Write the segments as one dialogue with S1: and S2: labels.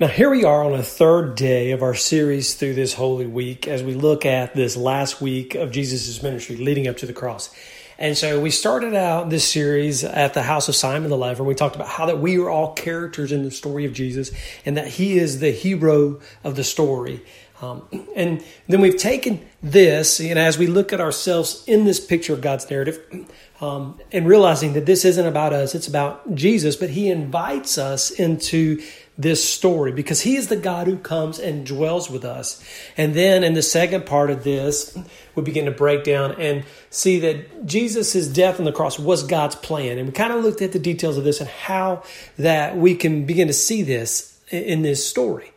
S1: Now, here we are on a third day of our series through this Holy Week as we look at this last week of Jesus' ministry leading up to the cross. And so we started out this series at the house of Simon the Leper. We talked about how that we are all characters in the story of Jesus and that he is the hero of the story. Um, and then we've taken this, and as we look at ourselves in this picture of God's narrative, um, and realizing that this isn't about us, it's about Jesus, but He invites us into this story because He is the God who comes and dwells with us. And then in the second part of this, we begin to break down and see that Jesus' death on the cross was God's plan. And we kind of looked at the details of this and how that we can begin to see this in this story.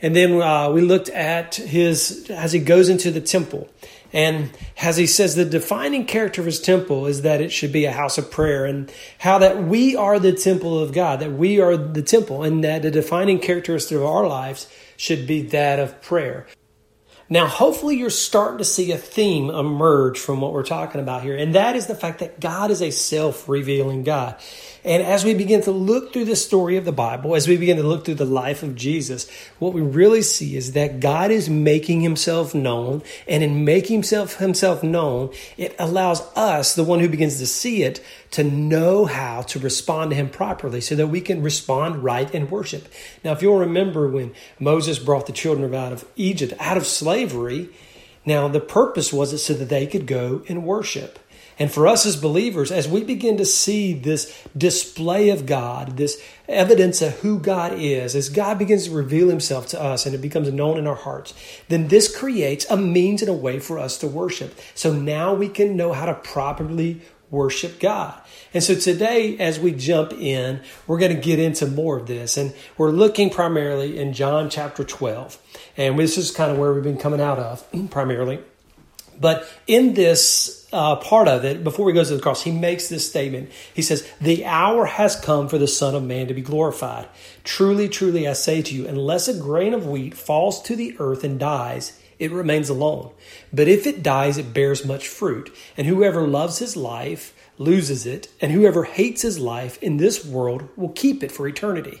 S1: And then uh, we looked at his, as he goes into the temple. And as he says, the defining character of his temple is that it should be a house of prayer, and how that we are the temple of God, that we are the temple, and that the defining characteristic of our lives should be that of prayer. Now, hopefully, you're starting to see a theme emerge from what we're talking about here, and that is the fact that God is a self revealing God. And as we begin to look through the story of the Bible, as we begin to look through the life of Jesus, what we really see is that God is making himself known. And in making himself, himself known, it allows us, the one who begins to see it, to know how to respond to him properly so that we can respond right in worship. Now, if you'll remember when Moses brought the children out of Egypt, out of slavery, now the purpose was it so that they could go and worship. And for us as believers, as we begin to see this display of God, this evidence of who God is, as God begins to reveal himself to us and it becomes known in our hearts, then this creates a means and a way for us to worship. So now we can know how to properly worship God. And so today, as we jump in, we're going to get into more of this. And we're looking primarily in John chapter 12. And this is kind of where we've been coming out of primarily. But in this uh, part of it, before he goes to the cross, he makes this statement. He says, The hour has come for the Son of Man to be glorified. Truly, truly, I say to you, unless a grain of wheat falls to the earth and dies, it remains alone. But if it dies, it bears much fruit. And whoever loves his life loses it, and whoever hates his life in this world will keep it for eternity.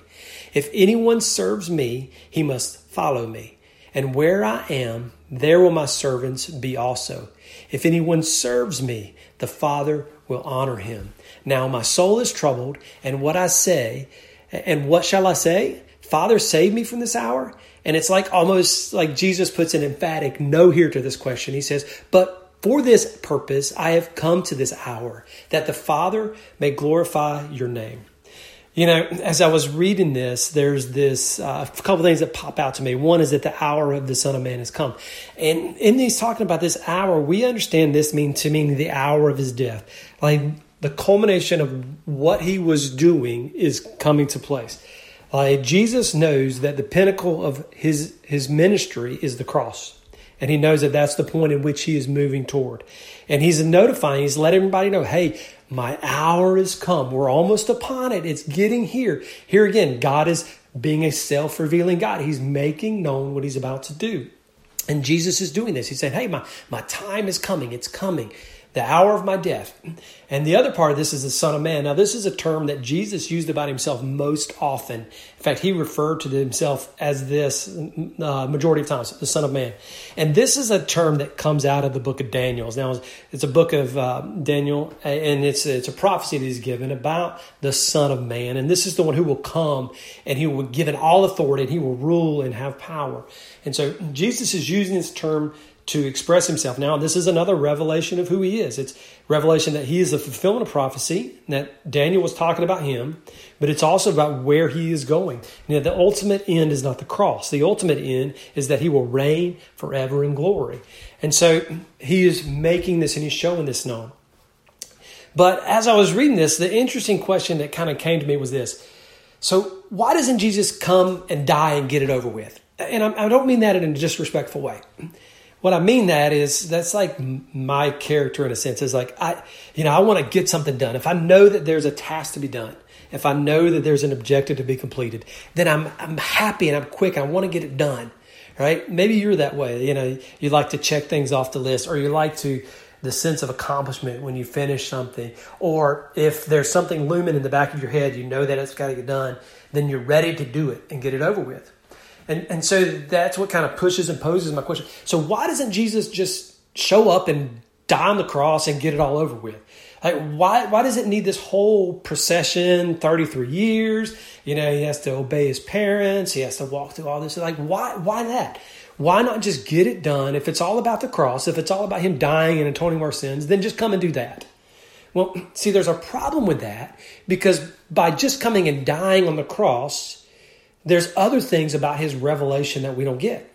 S1: If anyone serves me, he must follow me. And where I am, there will my servants be also. If anyone serves me, the Father will honor him. Now my soul is troubled, and what I say, and what shall I say? Father, save me from this hour? And it's like almost like Jesus puts an emphatic no here to this question. He says, But for this purpose I have come to this hour, that the Father may glorify your name. You know, as I was reading this, there's this uh, a couple things that pop out to me. One is that the hour of the Son of Man has come, and in these talking about this hour, we understand this mean to mean the hour of his death, like the culmination of what he was doing is coming to place. Like Jesus knows that the pinnacle of his his ministry is the cross. And he knows that that's the point in which he is moving toward. And he's notifying, he's letting everybody know, hey, my hour has come. We're almost upon it. It's getting here. Here again, God is being a self revealing God. He's making known what he's about to do. And Jesus is doing this. He's saying, hey, my, my time is coming. It's coming the hour of my death. And the other part of this is the Son of Man. Now, this is a term that Jesus used about himself most often. In fact, he referred to himself as this uh, majority of times, the Son of Man. And this is a term that comes out of the book of Daniel. Now, it's a book of uh, Daniel, and it's, it's a prophecy that he's given about the Son of Man. And this is the one who will come, and he will give it all authority, and he will rule and have power. And so Jesus is using this term to express himself. Now, this is another revelation of who he is. It's revelation that he is the fulfillment of prophecy, that Daniel was talking about him, but it's also about where he is going. You know, the ultimate end is not the cross. The ultimate end is that he will reign forever in glory. And so he is making this and he's showing this known. But as I was reading this, the interesting question that kind of came to me was this. So, why doesn't Jesus come and die and get it over with? And I don't mean that in a disrespectful way what I mean that is that's like my character in a sense is like I you know I want to get something done. If I know that there's a task to be done, if I know that there's an objective to be completed, then I'm I'm happy and I'm quick. I want to get it done. Right? Maybe you're that way. You know, you like to check things off the list or you like to the sense of accomplishment when you finish something or if there's something looming in the back of your head, you know that it's got to get done, then you're ready to do it and get it over with. And, and so that's what kind of pushes and poses my question. So why doesn't Jesus just show up and die on the cross and get it all over with? Like why why does it need this whole procession, 33 years? You know, he has to obey his parents, he has to walk through all this. Like why why that? Why not just get it done? If it's all about the cross, if it's all about him dying and atoning our sins, then just come and do that. Well, see, there's a problem with that because by just coming and dying on the cross, there's other things about his revelation that we don't get.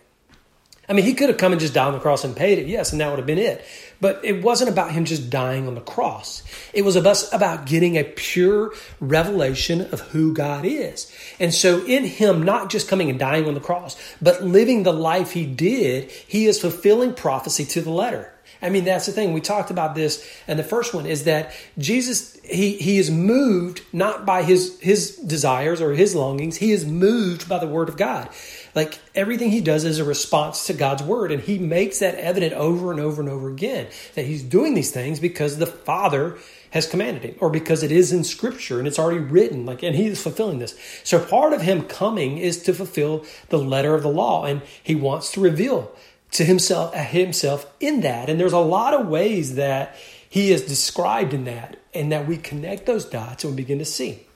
S1: I mean, he could have come and just died on the cross and paid it, yes, and that would have been it. But it wasn't about him just dying on the cross. It was about getting a pure revelation of who God is. And so, in him not just coming and dying on the cross, but living the life he did, he is fulfilling prophecy to the letter. I mean, that's the thing. We talked about this, and the first one is that Jesus, he, he is moved not by his, his desires or his longings, he is moved by the word of God. Like everything he does is a response to God's word, and he makes that evident over and over and over again that he's doing these things because the Father has commanded him, or because it is in Scripture and it's already written. Like, and he is fulfilling this. So part of him coming is to fulfill the letter of the law, and he wants to reveal to himself himself in that. And there's a lot of ways that he is described in that, and that we connect those dots and we begin to see.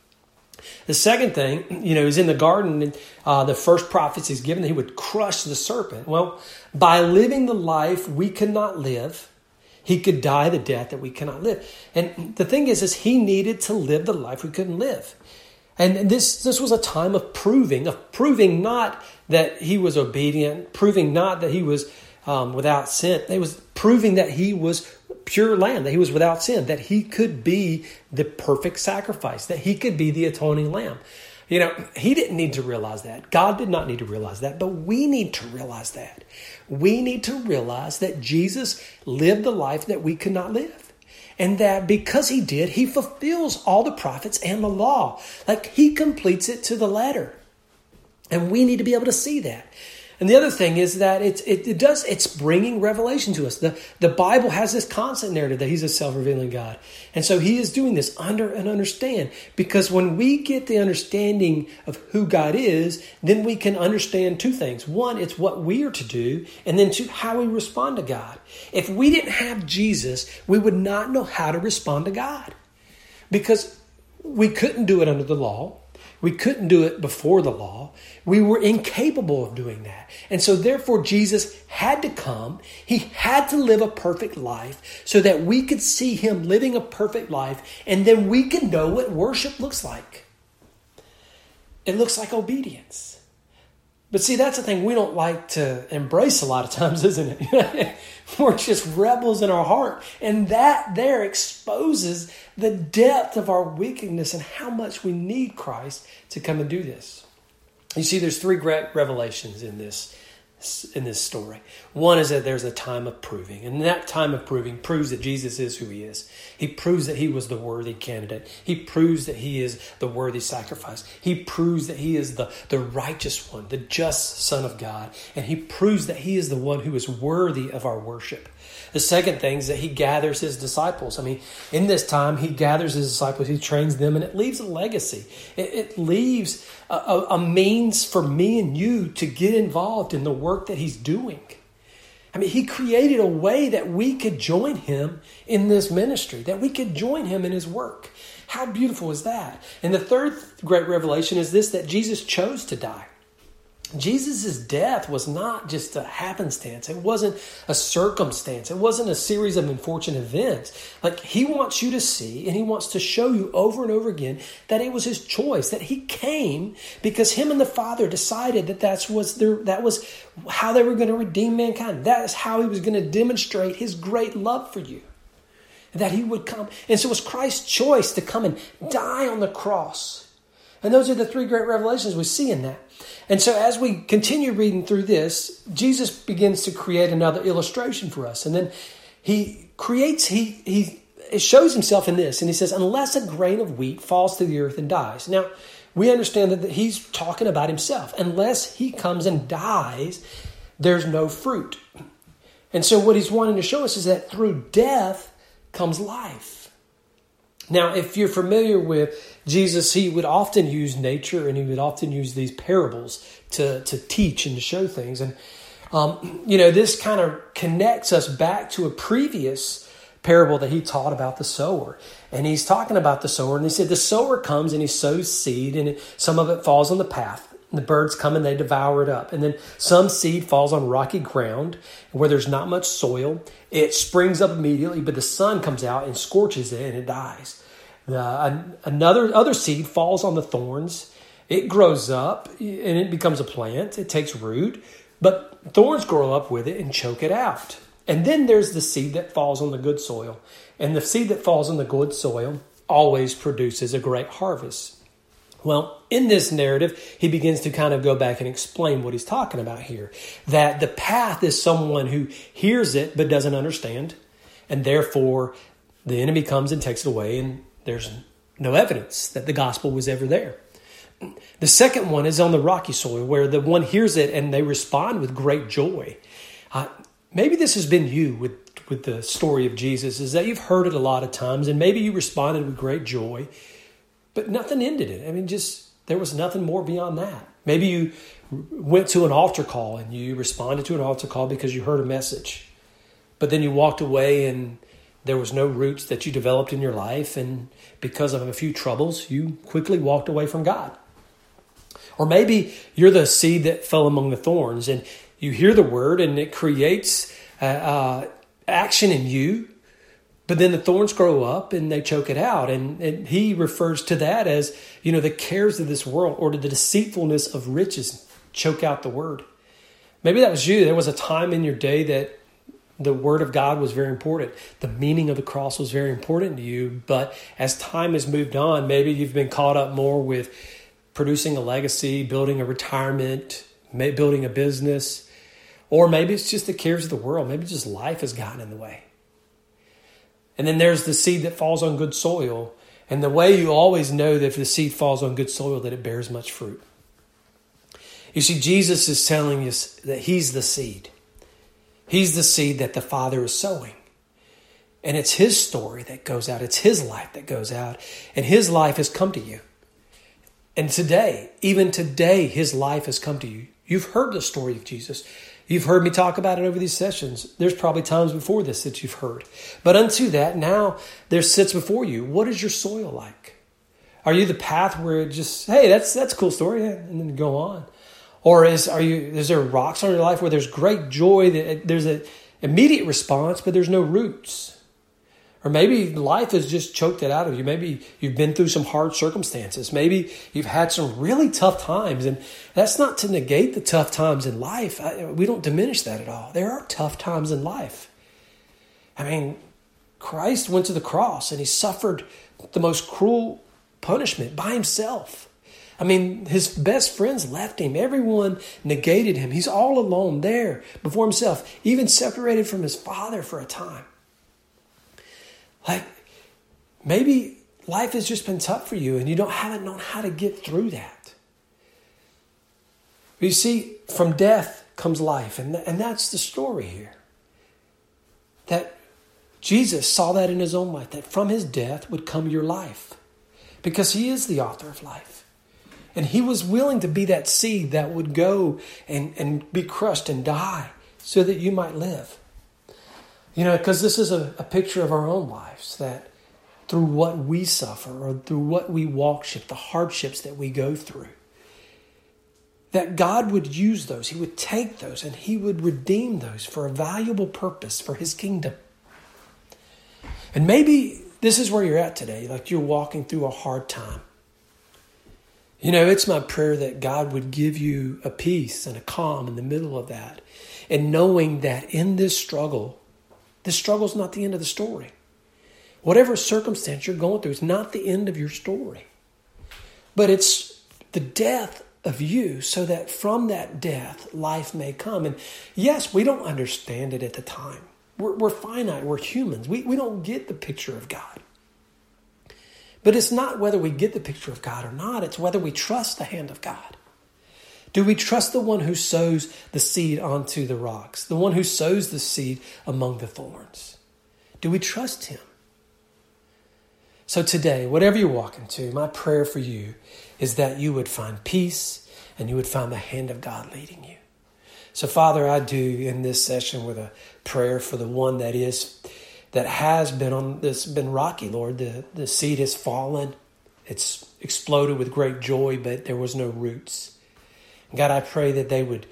S1: The second thing, you know, is in the garden, uh, the first prophecy is given that he would crush the serpent. Well, by living the life we cannot live, he could die the death that we cannot live. And the thing is, is he needed to live the life we couldn't live. And this, this was a time of proving, of proving not that he was obedient, proving not that he was um, without sin. It was proving that he was pure lamb, that he was without sin, that he could be the perfect sacrifice, that he could be the atoning lamb. You know, he didn't need to realize that. God did not need to realize that, but we need to realize that. We need to realize that Jesus lived the life that we could not live. And that because he did, he fulfills all the prophets and the law. Like he completes it to the letter. And we need to be able to see that. And the other thing is that it's, it, it does, it's bringing revelation to us. The, the Bible has this constant narrative that he's a self-revealing God. And so he is doing this under and understand because when we get the understanding of who God is, then we can understand two things. One, it's what we are to do. And then two, how we respond to God. If we didn't have Jesus, we would not know how to respond to God because we couldn't do it under the law. We couldn't do it before the law. We were incapable of doing that. And so, therefore, Jesus had to come. He had to live a perfect life so that we could see him living a perfect life and then we can know what worship looks like. It looks like obedience. But see, that's the thing we don't like to embrace a lot of times, isn't it? We're just rebels in our heart. And that there exposes the depth of our wickedness and how much we need Christ to come and do this. You see, there's three great revelations in this in this story. One is that there's a time of proving, and that time of proving proves that Jesus is who he is. He proves that he was the worthy candidate. He proves that he is the worthy sacrifice. He proves that he is the, the righteous one, the just Son of God. And he proves that he is the one who is worthy of our worship. The second thing is that he gathers his disciples. I mean, in this time, he gathers his disciples, he trains them, and it leaves a legacy. It, it a, a means for me and you to get involved in the work that he's doing. I mean, he created a way that we could join him in this ministry, that we could join him in his work. How beautiful is that? And the third great revelation is this that Jesus chose to die. Jesus' death was not just a happenstance. It wasn't a circumstance. It wasn't a series of unfortunate events. Like he wants you to see and he wants to show you over and over again that it was his choice, that he came because him and the Father decided that that's was their, that was how they were going to redeem mankind. That is how he was going to demonstrate his great love for you. That he would come. And so it was Christ's choice to come and die on the cross. And those are the three great revelations we see in that. And so, as we continue reading through this, Jesus begins to create another illustration for us. And then he creates, he, he shows himself in this, and he says, Unless a grain of wheat falls to the earth and dies. Now, we understand that he's talking about himself. Unless he comes and dies, there's no fruit. And so, what he's wanting to show us is that through death comes life. Now, if you're familiar with Jesus, he would often use nature and he would often use these parables to, to teach and to show things. And, um, you know, this kind of connects us back to a previous parable that he taught about the sower. And he's talking about the sower, and he said, The sower comes and he sows seed, and some of it falls on the path. The birds come and they devour it up. And then some seed falls on rocky ground where there's not much soil. It springs up immediately, but the sun comes out and scorches it and it dies. The, another other seed falls on the thorns. It grows up and it becomes a plant. It takes root, but thorns grow up with it and choke it out. And then there's the seed that falls on the good soil. And the seed that falls on the good soil always produces a great harvest. Well, in this narrative, he begins to kind of go back and explain what he's talking about here. That the path is someone who hears it but doesn't understand, and therefore the enemy comes and takes it away, and there's no evidence that the gospel was ever there. The second one is on the rocky soil, where the one hears it and they respond with great joy. Uh, maybe this has been you with, with the story of Jesus, is that you've heard it a lot of times, and maybe you responded with great joy but nothing ended it. I mean, just there was nothing more beyond that. Maybe you went to an altar call and you responded to an altar call because you heard a message, but then you walked away and there was no roots that you developed in your life, and because of a few troubles, you quickly walked away from God. Or maybe you're the seed that fell among the thorns, and you hear the word and it creates uh, uh, action in you but then the thorns grow up and they choke it out. And, and, he refers to that as, you know, the cares of this world or to the deceitfulness of riches choke out the word. Maybe that was you. There was a time in your day that the word of God was very important. The meaning of the cross was very important to you. But as time has moved on, maybe you've been caught up more with producing a legacy, building a retirement, building a business, or maybe it's just the cares of the world. Maybe just life has gotten in the way. And then there's the seed that falls on good soil. And the way you always know that if the seed falls on good soil, that it bears much fruit. You see, Jesus is telling us that He's the seed. He's the seed that the Father is sowing. And it's His story that goes out, it's His life that goes out. And His life has come to you. And today, even today, His life has come to you. You've heard the story of Jesus. You've heard me talk about it over these sessions. There's probably times before this that you've heard. But unto that, now there sits before you. What is your soil like? Are you the path where it just, hey, that's that's a cool story, and then go on? Or is are you is there rocks on your life where there's great joy, that there's an immediate response, but there's no roots? Or maybe life has just choked it out of you. Maybe you've been through some hard circumstances. Maybe you've had some really tough times. And that's not to negate the tough times in life. I, we don't diminish that at all. There are tough times in life. I mean, Christ went to the cross and he suffered the most cruel punishment by himself. I mean, his best friends left him. Everyone negated him. He's all alone there before himself, even separated from his father for a time. Like maybe life has just been tough for you and you don't haven't known how to get through that. But you see, from death comes life, and, and that's the story here. That Jesus saw that in his own life, that from his death would come your life. Because he is the author of life. And he was willing to be that seed that would go and, and be crushed and die so that you might live. You know, because this is a, a picture of our own lives that through what we suffer or through what we walk ship, the hardships that we go through, that God would use those. He would take those and He would redeem those for a valuable purpose for His kingdom. And maybe this is where you're at today, like you're walking through a hard time. You know, it's my prayer that God would give you a peace and a calm in the middle of that. And knowing that in this struggle, this struggle is not the end of the story. Whatever circumstance you're going through is not the end of your story. But it's the death of you so that from that death, life may come. And yes, we don't understand it at the time. We're, we're finite, we're humans. We, we don't get the picture of God. But it's not whether we get the picture of God or not, it's whether we trust the hand of God. Do we trust the one who sows the seed onto the rocks, the one who sows the seed among the thorns? Do we trust him? So today, whatever you're walking to, my prayer for you is that you would find peace and you would find the hand of God leading you. So, Father, I do in this session with a prayer for the one that is that has been on this been rocky, Lord. The the seed has fallen. It's exploded with great joy, but there was no roots. God, I pray that they would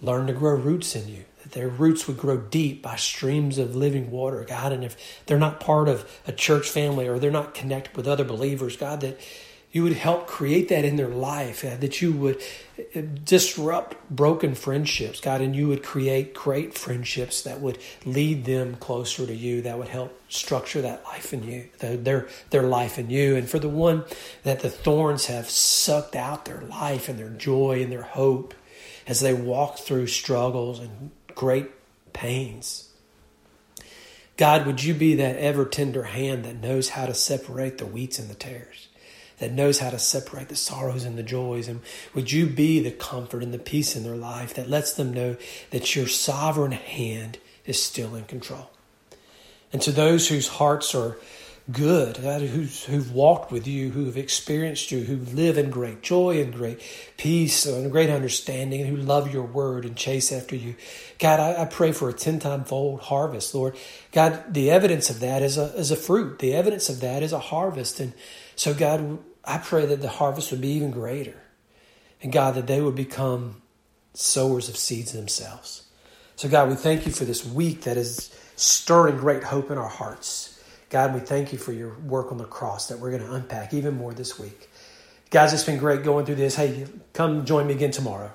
S1: learn to grow roots in you, that their roots would grow deep by streams of living water, God. And if they're not part of a church family or they're not connected with other believers, God, that you would help create that in their life, uh, that you would uh, disrupt broken friendships, God, and you would create great friendships that would lead them closer to you, that would help structure that life in you, their, their life in you. And for the one that the thorns have sucked out their life and their joy and their hope as they walk through struggles and great pains. God, would you be that ever tender hand that knows how to separate the wheats and the tares? That knows how to separate the sorrows and the joys. And would you be the comfort and the peace in their life that lets them know that your sovereign hand is still in control? And to those whose hearts are good, uh, who's, who've walked with you, who have experienced you, who live in great joy and great peace and great understanding, and who love your word and chase after you. God, I, I pray for a 10 time fold harvest, Lord. God, the evidence of that is a, is a fruit. The evidence of that is a harvest. And so, God, I pray that the harvest would be even greater. And God, that they would become sowers of seeds themselves. So, God, we thank you for this week that is stirring great hope in our hearts. God, we thank you for your work on the cross that we're going to unpack even more this week. Guys, it's been great going through this. Hey, come join me again tomorrow.